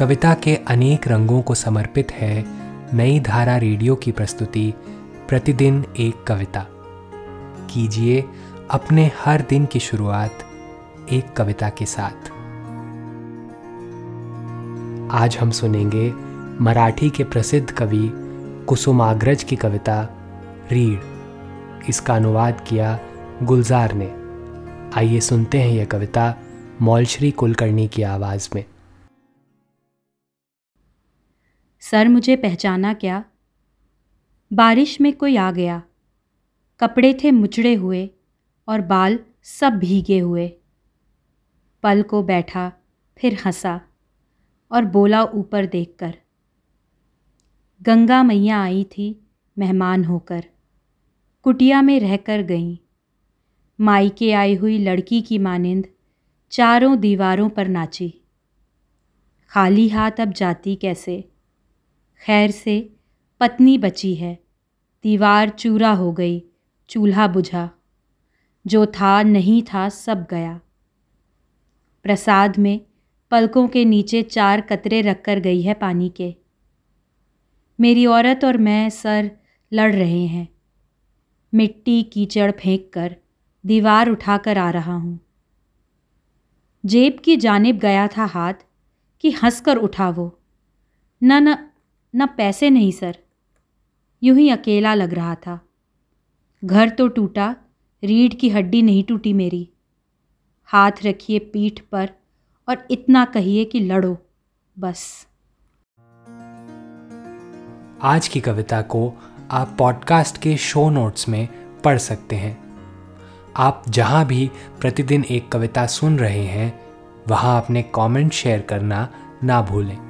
कविता के अनेक रंगों को समर्पित है नई धारा रेडियो की प्रस्तुति, प्रतिदिन एक कविता। कीजिए अपने हर दिन की शुरुआत एक कविता के साथ। आज हम सुनेंगे मराठी के प्रसिद्ध कवि कुसुमाग्रज की कविता, रीढ़। इसका अनुवाद किया गुलजार ने। आइए सुनते हैं यह कविता मौलश्री कुलकर्णी की आवाज़ में। सर मुझे पहचाना क्या? बारिश में कोई आ गया। कपड़े थे मुचड़े हुए और बाल सब भीगे हुए। पल को बैठा, फिर हंसा और बोला ऊपर देखकर। गंगा मैया आई थी मेहमान होकर। कुटिया में रहकर गईं। मायके आई हुई लड़की की मानिंद चारों दीवारों पर नाची। खाली हाथ अब जाती कैसे? खैर से पत्नी बची है। दीवार चूरा हो गई, चूल्हा बुझा। जो था नहीं था सब गया। प्रसाद में पलकों के नीचे चार कतरे रख कर गई है पानी के। मेरी औरत और मैं सर लड़ रहे हैं। मिट्टी कीचड़ फेंक कर दीवार उठाकर आ रहा हूँ। जेब की जानिब गया था हाथ कि हंसकर उठा वो न न न पैसे नहीं, सर। यूँ ही अकेला लग रहा था। घर तो टूटा, रीढ़ की हड्डी नहीं टूटी मेरी। हाथ रखिए पीठ पर और इतना कहिए कि लड़ो, बस। आज की कविता को आप पॉडकास्ट के शो नोट्स में पढ़ सकते हैं। आप जहाँ भी प्रतिदिन एक कविता सुन रहे हैं, वहाँ अपने कमेंट शेयर करना ना भूलें।